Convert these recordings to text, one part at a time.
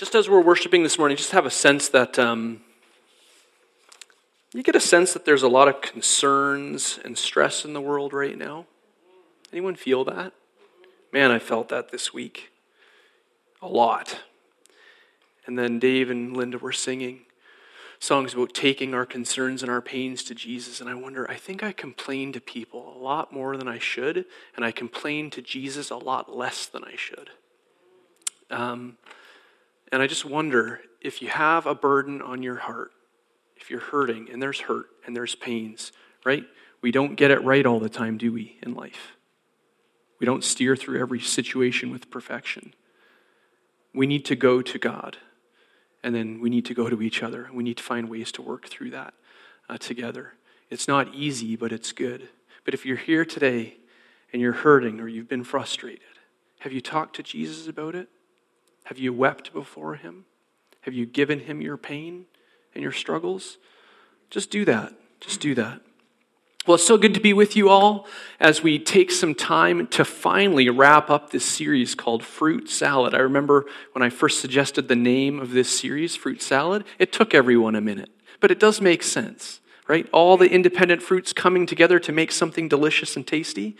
just as we're worshiping this morning, just have a sense that um, you get a sense that there's a lot of concerns and stress in the world right now. Anyone feel that? Man, I felt that this week a lot. And then Dave and Linda were singing songs about taking our concerns and our pains to Jesus. And I wonder, I think I complain to people a lot more than I should, and I complain to Jesus a lot less than I should. Um, and I just wonder if you have a burden on your heart, if you're hurting and there's hurt and there's pains, right? We don't get it right all the time, do we, in life? We don't steer through every situation with perfection. We need to go to God, and then we need to go to each other. We need to find ways to work through that uh, together. It's not easy, but it's good. But if you're here today and you're hurting or you've been frustrated, have you talked to Jesus about it? Have you wept before Him? Have you given Him your pain and your struggles? Just do that. Just do that. Well, it's so good to be with you all as we take some time to finally wrap up this series called Fruit Salad. I remember when I first suggested the name of this series, Fruit Salad, it took everyone a minute, but it does make sense, right? All the independent fruits coming together to make something delicious and tasty.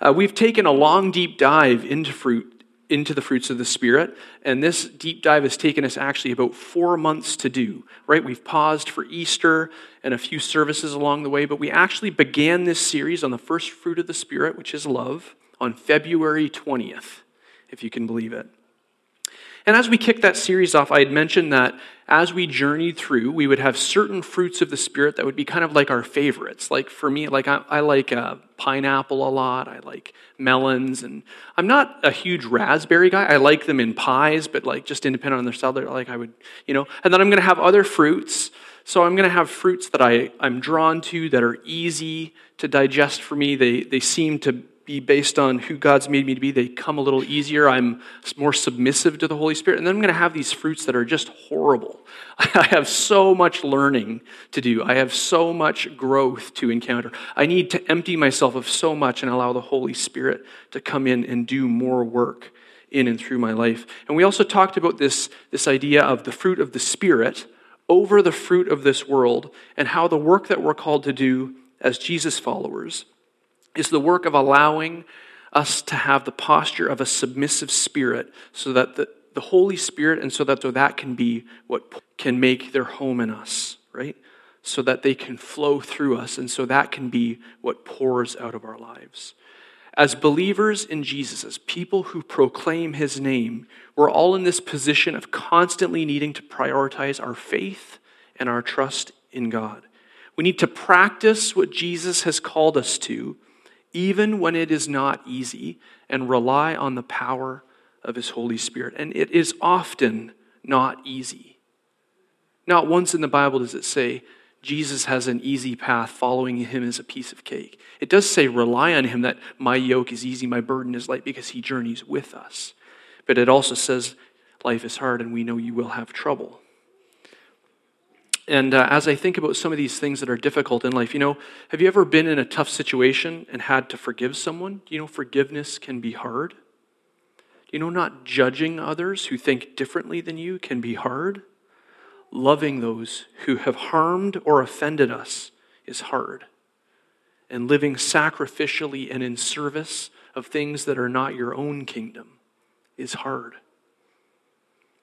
Uh, we've taken a long, deep dive into fruit into the fruits of the Spirit. And this deep dive has taken us actually about four months to do, right? We've paused for Easter and a few services along the way, but we actually began this series on the first fruit of the Spirit, which is love, on February 20th, if you can believe it. And as we kicked that series off, I had mentioned that as we journeyed through, we would have certain fruits of the Spirit that would be kind of like our favorites. Like for me, like I, I like uh, pineapple a lot. I like melons, and I'm not a huge raspberry guy. I like them in pies, but like just independent on their salad, like I would, you know. And then I'm going to have other fruits. So I'm going to have fruits that I, I'm drawn to that are easy to digest for me. They, they seem to be based on who God's made me to be. They come a little easier. I'm more submissive to the Holy Spirit. And then I'm going to have these fruits that are just horrible. I have so much learning to do, I have so much growth to encounter. I need to empty myself of so much and allow the Holy Spirit to come in and do more work in and through my life. And we also talked about this, this idea of the fruit of the Spirit over the fruit of this world and how the work that we're called to do as Jesus followers is the work of allowing us to have the posture of a submissive spirit so that the, the Holy Spirit and so that so that can be what can make their home in us, right? So that they can flow through us and so that can be what pours out of our lives. As believers in Jesus, as people who proclaim his name, we're all in this position of constantly needing to prioritize our faith and our trust in God. We need to practice what Jesus has called us to even when it is not easy, and rely on the power of His Holy Spirit. And it is often not easy. Not once in the Bible does it say Jesus has an easy path, following Him is a piece of cake. It does say rely on Him, that my yoke is easy, my burden is light, because He journeys with us. But it also says life is hard, and we know you will have trouble. And uh, as I think about some of these things that are difficult in life, you know, have you ever been in a tough situation and had to forgive someone? You know forgiveness can be hard? You know not judging others who think differently than you can be hard? Loving those who have harmed or offended us is hard. And living sacrificially and in service of things that are not your own kingdom is hard.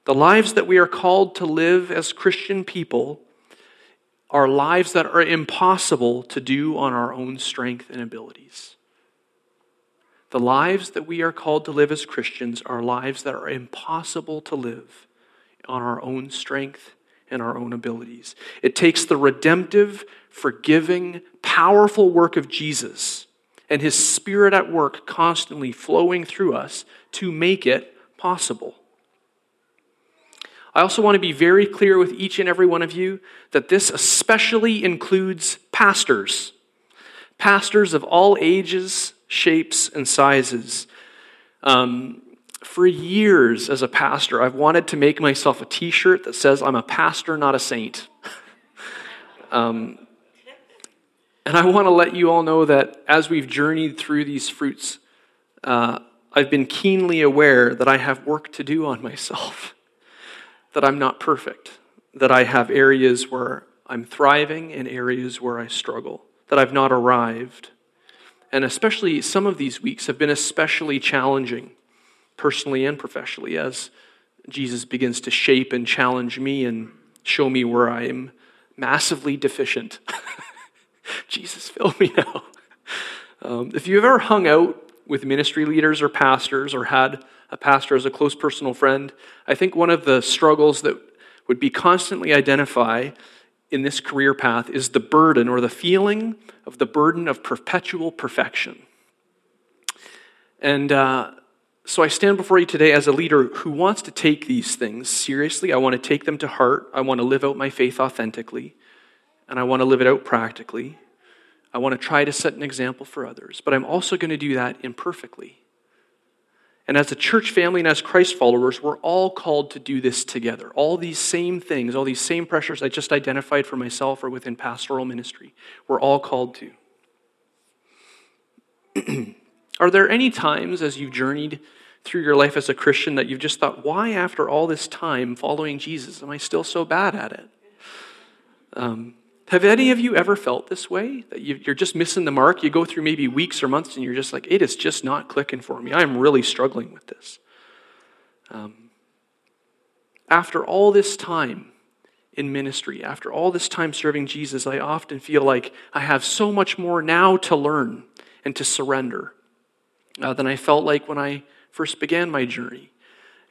The lives that we are called to live as Christian people are lives that are impossible to do on our own strength and abilities. The lives that we are called to live as Christians are lives that are impossible to live on our own strength and our own abilities. It takes the redemptive, forgiving, powerful work of Jesus and his spirit at work constantly flowing through us to make it possible. I also want to be very clear with each and every one of you that this especially includes pastors. Pastors of all ages, shapes, and sizes. Um, for years as a pastor, I've wanted to make myself a t shirt that says, I'm a pastor, not a saint. um, and I want to let you all know that as we've journeyed through these fruits, uh, I've been keenly aware that I have work to do on myself. That I'm not perfect, that I have areas where I'm thriving and areas where I struggle, that I've not arrived. And especially some of these weeks have been especially challenging, personally and professionally, as Jesus begins to shape and challenge me and show me where I am massively deficient. Jesus, fill me now. Um, if you've ever hung out with ministry leaders or pastors or had a pastor as a close personal friend, I think one of the struggles that would be constantly identified in this career path is the burden or the feeling of the burden of perpetual perfection. And uh, so I stand before you today as a leader who wants to take these things seriously. I want to take them to heart. I want to live out my faith authentically, and I want to live it out practically. I want to try to set an example for others, but I'm also going to do that imperfectly. And as a church family and as Christ followers, we're all called to do this together. All these same things, all these same pressures I just identified for myself or within pastoral ministry, we're all called to. Are there any times as you've journeyed through your life as a Christian that you've just thought, why, after all this time following Jesus, am I still so bad at it? Um, have any of you ever felt this way? That you're just missing the mark? You go through maybe weeks or months and you're just like, it is just not clicking for me. I'm really struggling with this. Um, after all this time in ministry, after all this time serving Jesus, I often feel like I have so much more now to learn and to surrender uh, than I felt like when I first began my journey.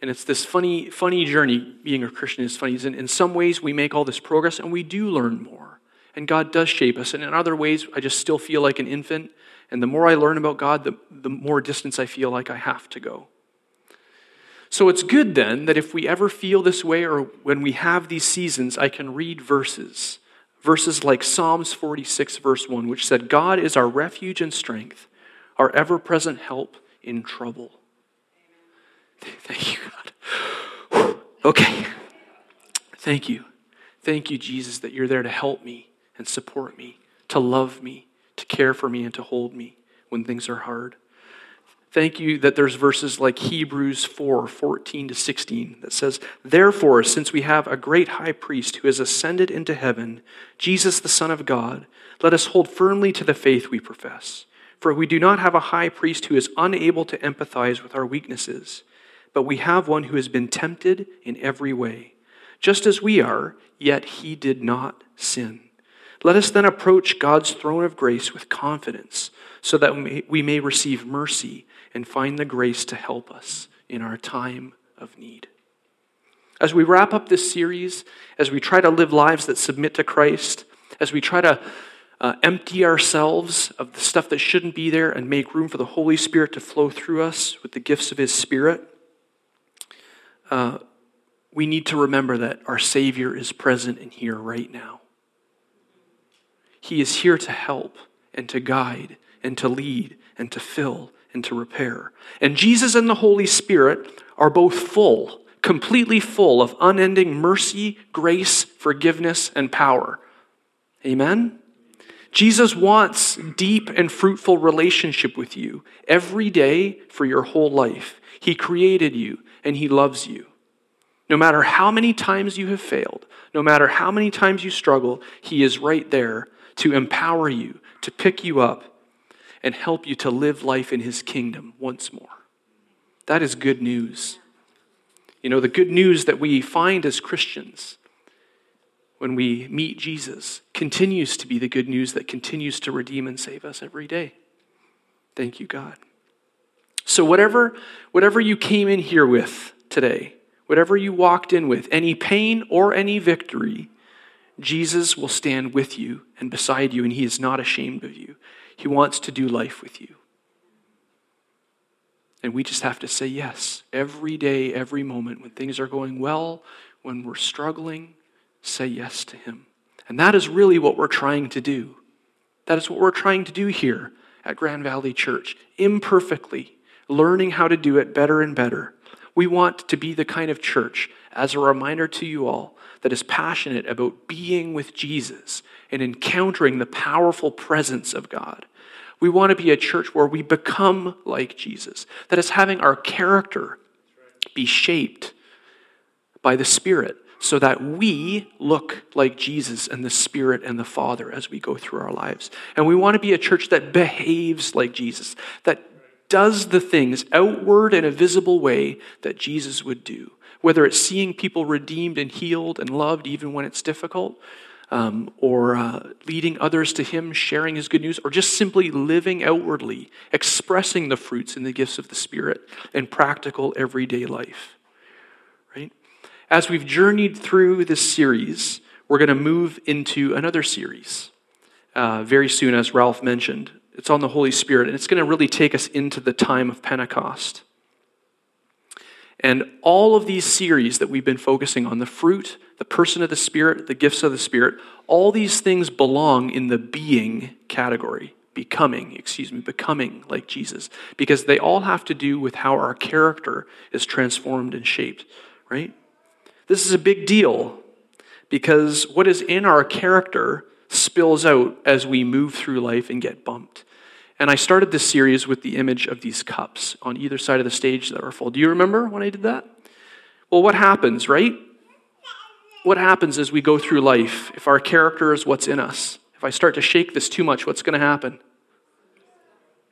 And it's this funny, funny journey. Being a Christian is funny. In, in some ways, we make all this progress and we do learn more. And God does shape us. And in other ways, I just still feel like an infant. And the more I learn about God, the, the more distance I feel like I have to go. So it's good then that if we ever feel this way or when we have these seasons, I can read verses. Verses like Psalms 46, verse 1, which said, God is our refuge and strength, our ever present help in trouble. Amen. Thank you, God. Okay. Thank you. Thank you, Jesus, that you're there to help me and support me, to love me, to care for me, and to hold me when things are hard. Thank you that there's verses like Hebrews 4 14 to 16 that says, Therefore, since we have a great high priest who has ascended into heaven, Jesus the Son of God, let us hold firmly to the faith we profess. For we do not have a high priest who is unable to empathize with our weaknesses, but we have one who has been tempted in every way, just as we are, yet he did not sin. Let us then approach God's throne of grace with confidence so that we may receive mercy and find the grace to help us in our time of need. As we wrap up this series, as we try to live lives that submit to Christ, as we try to uh, empty ourselves of the stuff that shouldn't be there and make room for the Holy Spirit to flow through us with the gifts of His Spirit, uh, we need to remember that our Savior is present and here right now. He is here to help and to guide and to lead and to fill and to repair. And Jesus and the Holy Spirit are both full, completely full of unending mercy, grace, forgiveness, and power. Amen? Jesus wants deep and fruitful relationship with you every day for your whole life. He created you and he loves you. No matter how many times you have failed, no matter how many times you struggle, he is right there to empower you, to pick you up, and help you to live life in His kingdom once more. That is good news. You know, the good news that we find as Christians when we meet Jesus continues to be the good news that continues to redeem and save us every day. Thank you, God. So, whatever, whatever you came in here with today, whatever you walked in with, any pain or any victory, Jesus will stand with you and beside you, and he is not ashamed of you. He wants to do life with you. And we just have to say yes every day, every moment. When things are going well, when we're struggling, say yes to him. And that is really what we're trying to do. That is what we're trying to do here at Grand Valley Church, imperfectly, learning how to do it better and better. We want to be the kind of church, as a reminder to you all, that is passionate about being with Jesus and encountering the powerful presence of God. We want to be a church where we become like Jesus, that is having our character be shaped by the Spirit so that we look like Jesus and the Spirit and the Father as we go through our lives. And we want to be a church that behaves like Jesus, that does the things outward in a visible way that Jesus would do. Whether it's seeing people redeemed and healed and loved even when it's difficult, um, or uh, leading others to Him, sharing His good news, or just simply living outwardly, expressing the fruits and the gifts of the Spirit in practical everyday life. Right? As we've journeyed through this series, we're going to move into another series uh, very soon, as Ralph mentioned. It's on the Holy Spirit, and it's going to really take us into the time of Pentecost. And all of these series that we've been focusing on the fruit, the person of the Spirit, the gifts of the Spirit all these things belong in the being category. Becoming, excuse me, becoming like Jesus. Because they all have to do with how our character is transformed and shaped, right? This is a big deal because what is in our character spills out as we move through life and get bumped. And I started this series with the image of these cups on either side of the stage that are full. Do you remember when I did that? Well, what happens, right? What happens as we go through life if our character is what's in us? If I start to shake this too much, what's going to happen?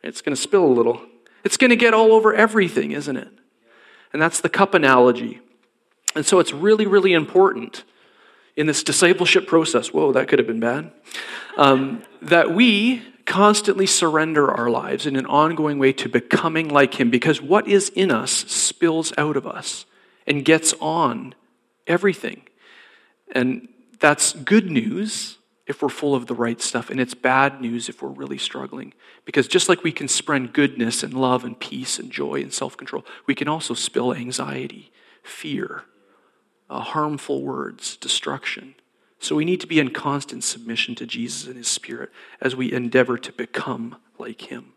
It's going to spill a little. It's going to get all over everything, isn't it? And that's the cup analogy. And so it's really, really important in this discipleship process. Whoa, that could have been bad. Um, that we constantly surrender our lives in an ongoing way to becoming like Him because what is in us spills out of us and gets on everything. And that's good news if we're full of the right stuff, and it's bad news if we're really struggling. Because just like we can spread goodness and love and peace and joy and self control, we can also spill anxiety, fear, uh, harmful words, destruction. So we need to be in constant submission to Jesus and His Spirit as we endeavor to become like Him.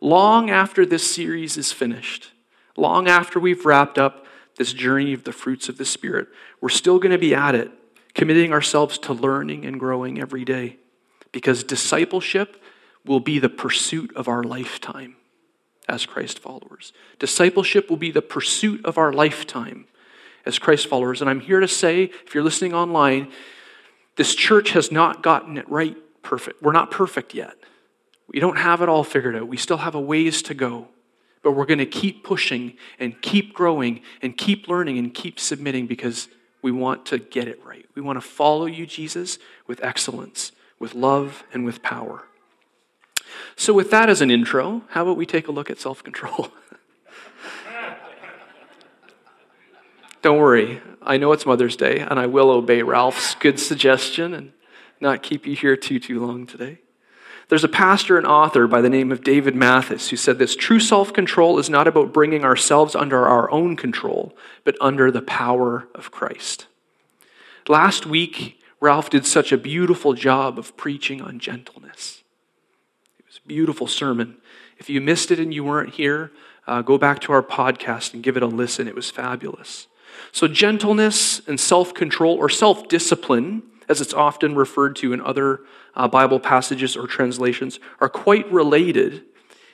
Long after this series is finished, long after we've wrapped up this journey of the fruits of the Spirit, we're still going to be at it, committing ourselves to learning and growing every day. Because discipleship will be the pursuit of our lifetime as Christ followers. Discipleship will be the pursuit of our lifetime as Christ followers. And I'm here to say, if you're listening online, this church has not gotten it right perfect. We're not perfect yet. We don't have it all figured out. We still have a ways to go. But we're going to keep pushing and keep growing and keep learning and keep submitting because we want to get it right. We want to follow you, Jesus, with excellence, with love, and with power. So, with that as an intro, how about we take a look at self control? Don't worry, I know it's Mother's Day, and I will obey Ralph's good suggestion and not keep you here too, too long today. There's a pastor and author by the name of David Mathis who said this true self control is not about bringing ourselves under our own control, but under the power of Christ. Last week, Ralph did such a beautiful job of preaching on gentleness. It was a beautiful sermon. If you missed it and you weren't here, uh, go back to our podcast and give it a listen. It was fabulous. So, gentleness and self control, or self discipline, as it's often referred to in other uh, Bible passages or translations, are quite related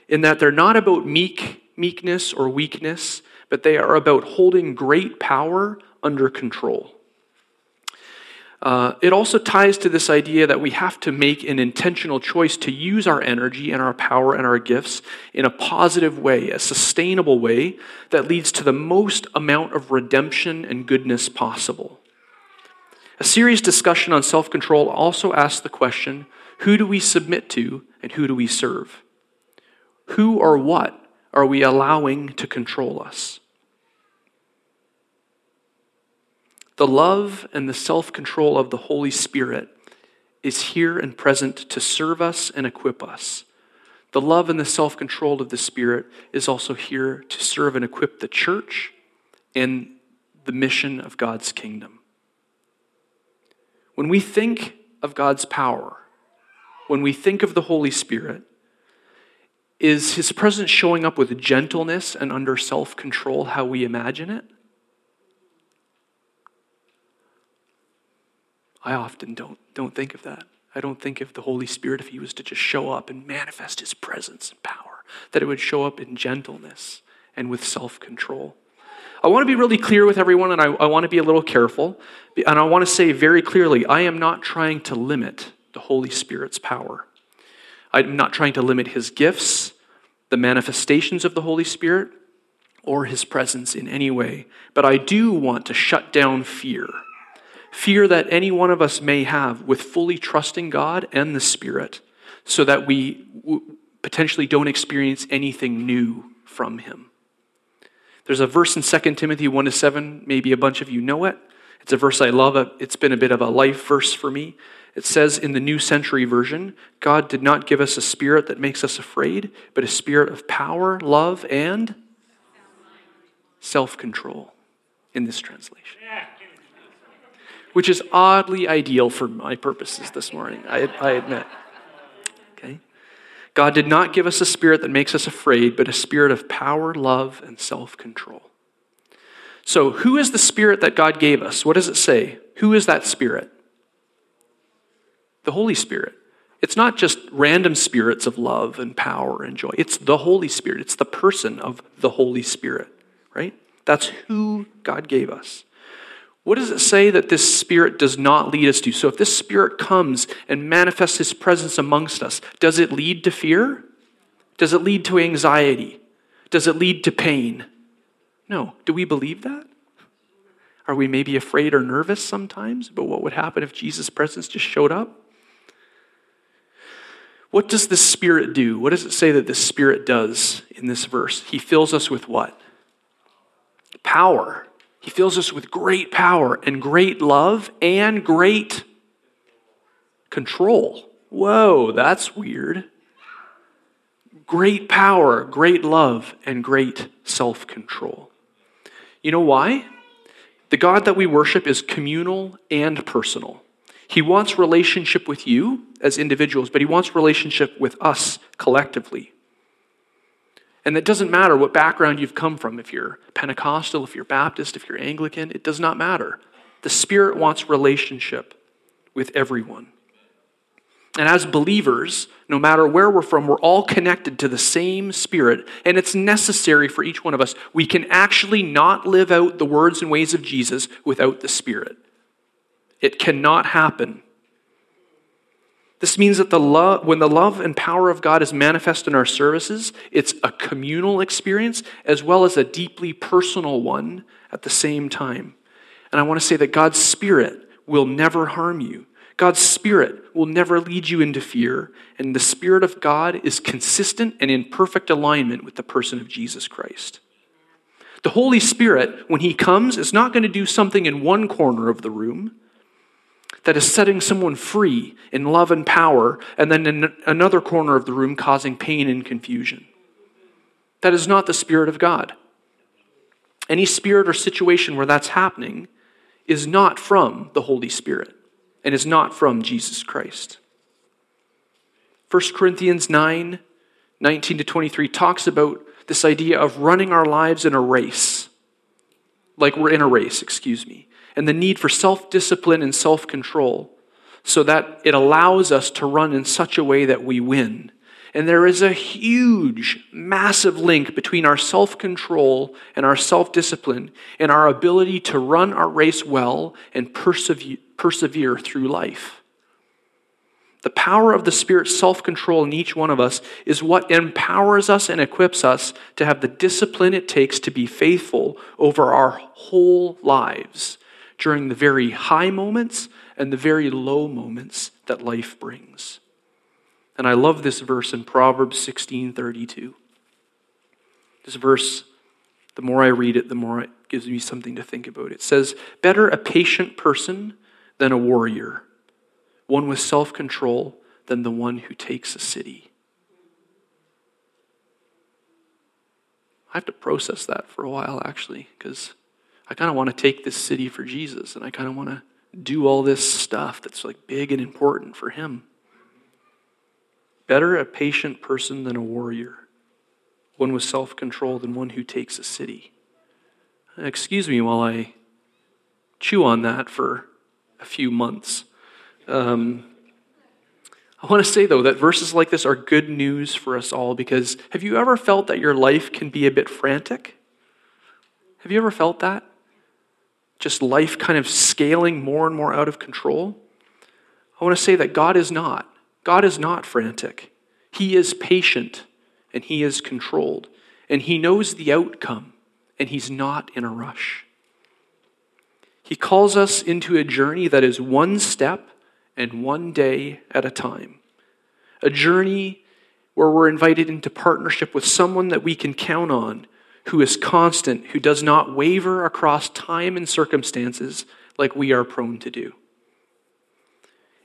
in that they're not about meek, meekness or weakness, but they are about holding great power under control. Uh, it also ties to this idea that we have to make an intentional choice to use our energy and our power and our gifts in a positive way, a sustainable way that leads to the most amount of redemption and goodness possible. A serious discussion on self control also asks the question who do we submit to and who do we serve? Who or what are we allowing to control us? The love and the self control of the Holy Spirit is here and present to serve us and equip us. The love and the self control of the Spirit is also here to serve and equip the church and the mission of God's kingdom. When we think of God's power, when we think of the Holy Spirit, is his presence showing up with gentleness and under self control how we imagine it? I often don't, don't think of that. I don't think of the Holy Spirit, if He was to just show up and manifest His presence and power, that it would show up in gentleness and with self control. I want to be really clear with everyone, and I, I want to be a little careful. And I want to say very clearly I am not trying to limit the Holy Spirit's power. I'm not trying to limit his gifts, the manifestations of the Holy Spirit, or his presence in any way. But I do want to shut down fear. Fear that any one of us may have with fully trusting God and the Spirit, so that we potentially don't experience anything new from him. There's a verse in 2 Timothy 1 to 7. Maybe a bunch of you know it. It's a verse I love. It's been a bit of a life verse for me. It says in the New Century Version God did not give us a spirit that makes us afraid, but a spirit of power, love, and self control in this translation. Which is oddly ideal for my purposes this morning, I, I admit. Okay? God did not give us a spirit that makes us afraid, but a spirit of power, love, and self control. So, who is the spirit that God gave us? What does it say? Who is that spirit? The Holy Spirit. It's not just random spirits of love and power and joy. It's the Holy Spirit. It's the person of the Holy Spirit, right? That's who God gave us. What does it say that this Spirit does not lead us to? So, if this Spirit comes and manifests His presence amongst us, does it lead to fear? Does it lead to anxiety? Does it lead to pain? No. Do we believe that? Are we maybe afraid or nervous sometimes about what would happen if Jesus' presence just showed up? What does the Spirit do? What does it say that the Spirit does in this verse? He fills us with what? Power. He fills us with great power and great love and great control. Whoa, that's weird. Great power, great love, and great self control. You know why? The God that we worship is communal and personal. He wants relationship with you as individuals, but he wants relationship with us collectively. And it doesn't matter what background you've come from, if you're Pentecostal, if you're Baptist, if you're Anglican, it does not matter. The Spirit wants relationship with everyone. And as believers, no matter where we're from, we're all connected to the same Spirit, and it's necessary for each one of us. We can actually not live out the words and ways of Jesus without the Spirit. It cannot happen. This means that the love, when the love and power of God is manifest in our services, it's a communal experience as well as a deeply personal one at the same time. And I want to say that God's Spirit will never harm you. God's Spirit will never lead you into fear, and the Spirit of God is consistent and in perfect alignment with the person of Jesus Christ. The Holy Spirit, when He comes, is not going to do something in one corner of the room that is setting someone free in love and power, and then in another corner of the room causing pain and confusion. That is not the Spirit of God. Any spirit or situation where that's happening is not from the Holy Spirit and is not from Jesus Christ. 1 Corinthians 9 19 to 23 talks about this idea of running our lives in a race. Like we're in a race, excuse me and the need for self discipline and self control so that it allows us to run in such a way that we win. And there is a huge, massive link between our self control and our self discipline and our ability to run our race well and persevere, persevere through life. The power of the Spirit's self control in each one of us is what empowers us and equips us to have the discipline it takes to be faithful over our whole lives during the very high moments and the very low moments that life brings. And I love this verse in Proverbs 16:32. This verse, the more I read it, the more it gives me something to think about. It says, "Better a patient person than a warrior, one with self-control than the one who takes a city." I have to process that for a while actually, because I kind of want to take this city for Jesus and I kind of want to do all this stuff that's like big and important for him. Better a patient person than a warrior, one with self control than one who takes a city. Excuse me while I chew on that for a few months. Um, I want to say, though, that verses like this are good news for us all because have you ever felt that your life can be a bit frantic? Have you ever felt that? Just life kind of scaling more and more out of control? I want to say that God is not. God is not frantic. He is patient and He is controlled. And He knows the outcome and He's not in a rush. He calls us into a journey that is one step and one day at a time. A journey where we're invited into partnership with someone that we can count on, who is constant, who does not waver across time and circumstances like we are prone to do.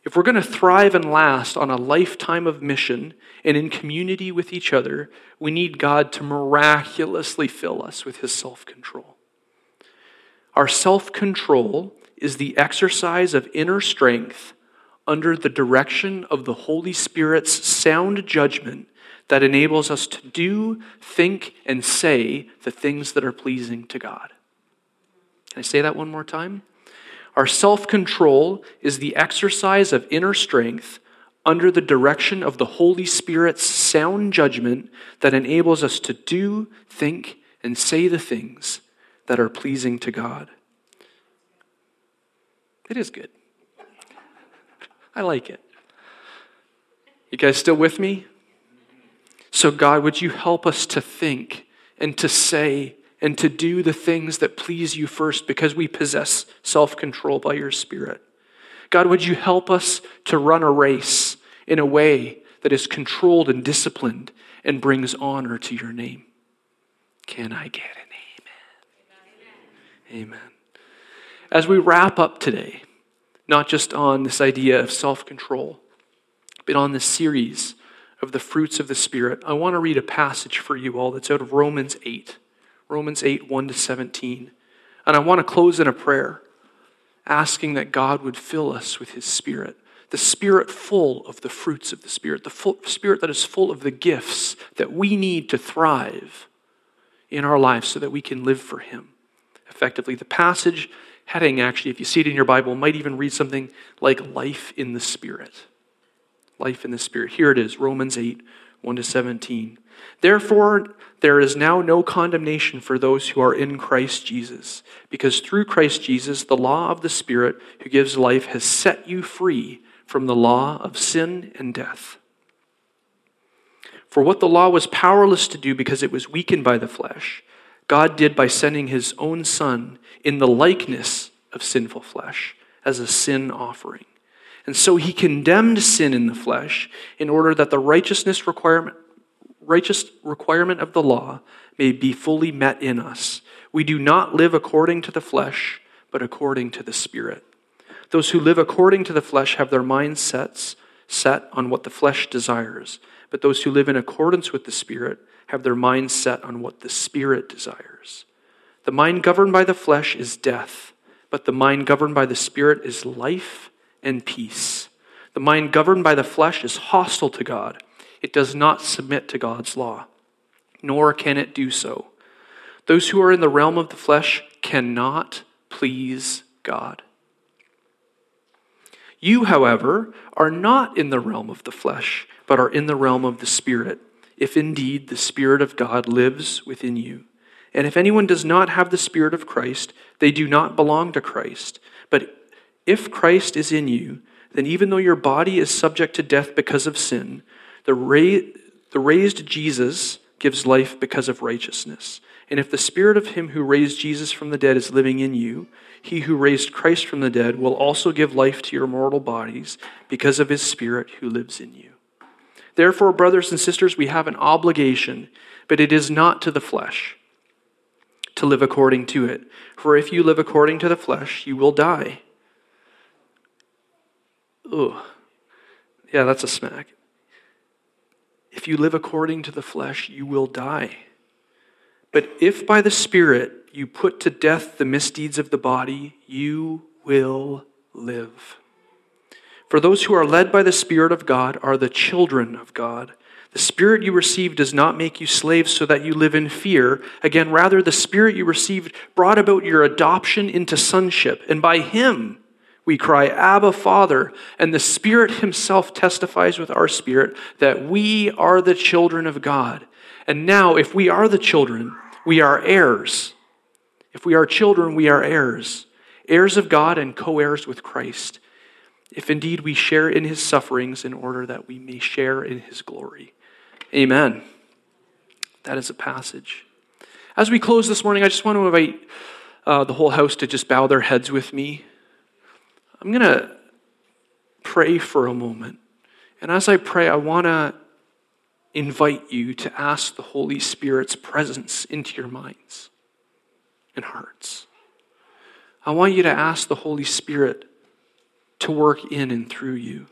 If we're going to thrive and last on a lifetime of mission and in community with each other, we need God to miraculously fill us with his self control. Our self control is the exercise of inner strength under the direction of the Holy Spirit's sound judgment that enables us to do, think, and say the things that are pleasing to God. Can I say that one more time? Our self control is the exercise of inner strength under the direction of the Holy Spirit's sound judgment that enables us to do, think, and say the things that are pleasing to God. It is good. I like it. You guys still with me? So, God, would you help us to think and to say and to do the things that please you first because we possess self control by your Spirit. God, would you help us to run a race in a way that is controlled and disciplined and brings honor to your name? Can I get an amen? Amen. As we wrap up today, not just on this idea of self control, but on this series of the fruits of the Spirit, I want to read a passage for you all that's out of Romans 8. Romans 8, 1 to 17. And I want to close in a prayer, asking that God would fill us with His Spirit, the Spirit full of the fruits of the Spirit, the full, Spirit that is full of the gifts that we need to thrive in our lives so that we can live for Him effectively. The passage heading, actually, if you see it in your Bible, might even read something like life in the Spirit. Life in the Spirit. Here it is, Romans 8, 1 to 17. Therefore, there is now no condemnation for those who are in Christ Jesus, because through Christ Jesus, the law of the Spirit who gives life has set you free from the law of sin and death. For what the law was powerless to do because it was weakened by the flesh, God did by sending his own Son in the likeness of sinful flesh as a sin offering. And so he condemned sin in the flesh in order that the righteousness requirement righteous requirement of the law may be fully met in us. We do not live according to the flesh, but according to the Spirit. Those who live according to the flesh have their minds sets, set on what the flesh desires, but those who live in accordance with the Spirit have their minds set on what the Spirit desires. The mind governed by the flesh is death, but the mind governed by the Spirit is life and peace. The mind governed by the flesh is hostile to God it does not submit to God's law, nor can it do so. Those who are in the realm of the flesh cannot please God. You, however, are not in the realm of the flesh, but are in the realm of the Spirit, if indeed the Spirit of God lives within you. And if anyone does not have the Spirit of Christ, they do not belong to Christ. But if Christ is in you, then even though your body is subject to death because of sin, the, ra- the raised Jesus gives life because of righteousness. And if the spirit of him who raised Jesus from the dead is living in you, he who raised Christ from the dead will also give life to your mortal bodies because of his spirit who lives in you. Therefore, brothers and sisters, we have an obligation, but it is not to the flesh to live according to it. For if you live according to the flesh, you will die. Ugh. Yeah, that's a smack. If you live according to the flesh, you will die. But if by the Spirit you put to death the misdeeds of the body, you will live. For those who are led by the Spirit of God are the children of God. The Spirit you received does not make you slaves so that you live in fear. Again, rather, the Spirit you received brought about your adoption into sonship, and by Him, we cry, Abba, Father, and the Spirit Himself testifies with our spirit that we are the children of God. And now, if we are the children, we are heirs If we are children, we are heirs, heirs of God and co heirs with Christ, if indeed we share in his sufferings in order that we may share in his glory. Amen. That is a passage. As we close this morning, I just want to invite uh, the whole house to just bow their heads with me. I'm going to pray for a moment. And as I pray, I want to invite you to ask the Holy Spirit's presence into your minds and hearts. I want you to ask the Holy Spirit to work in and through you.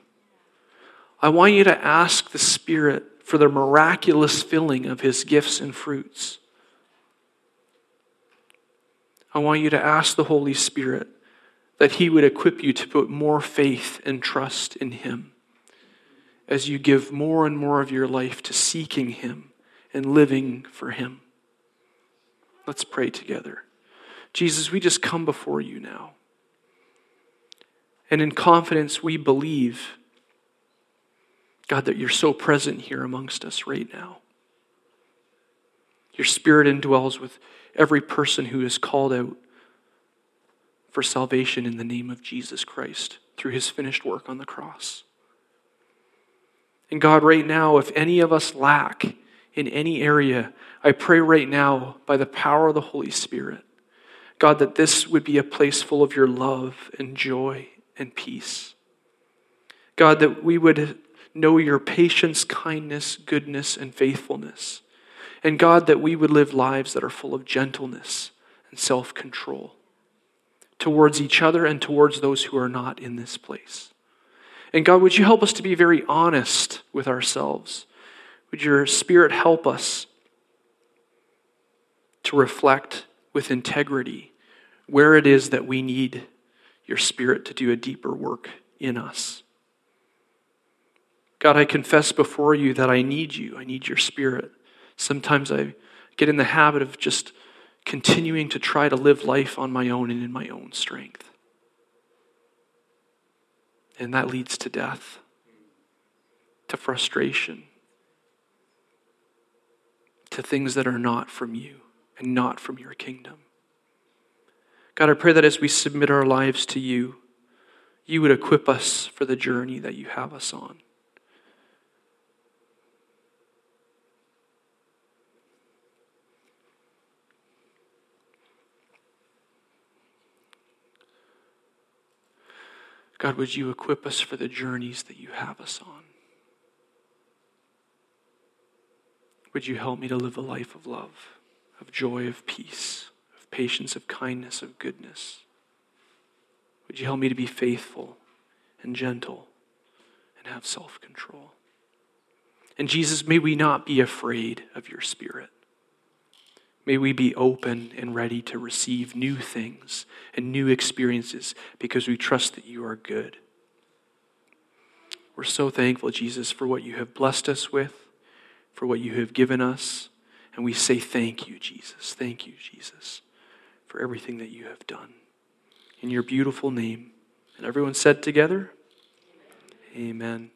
I want you to ask the Spirit for the miraculous filling of His gifts and fruits. I want you to ask the Holy Spirit that He would equip you to put more faith and trust in Him as you give more and more of your life to seeking Him and living for Him. Let's pray together. Jesus, we just come before you now. And in confidence, we believe, God, that you're so present here amongst us right now. Your Spirit indwells with every person who is called out for salvation in the name of Jesus Christ through his finished work on the cross. And God, right now, if any of us lack in any area, I pray right now by the power of the Holy Spirit, God, that this would be a place full of your love and joy and peace. God, that we would know your patience, kindness, goodness, and faithfulness. And God, that we would live lives that are full of gentleness and self control towards each other and towards those who are not in this place. And God, would you help us to be very honest with ourselves? Would your Spirit help us to reflect with integrity where it is that we need your Spirit to do a deeper work in us? God, I confess before you that I need you. I need your Spirit. Sometimes I get in the habit of just continuing to try to live life on my own and in my own strength. And that leads to death, to frustration, to things that are not from you and not from your kingdom. God, I pray that as we submit our lives to you, you would equip us for the journey that you have us on. God, would you equip us for the journeys that you have us on? Would you help me to live a life of love, of joy, of peace, of patience, of kindness, of goodness? Would you help me to be faithful and gentle and have self control? And Jesus, may we not be afraid of your spirit. May we be open and ready to receive new things and new experiences because we trust that you are good. We're so thankful, Jesus, for what you have blessed us with, for what you have given us. And we say thank you, Jesus. Thank you, Jesus, for everything that you have done. In your beautiful name. And everyone said together, Amen.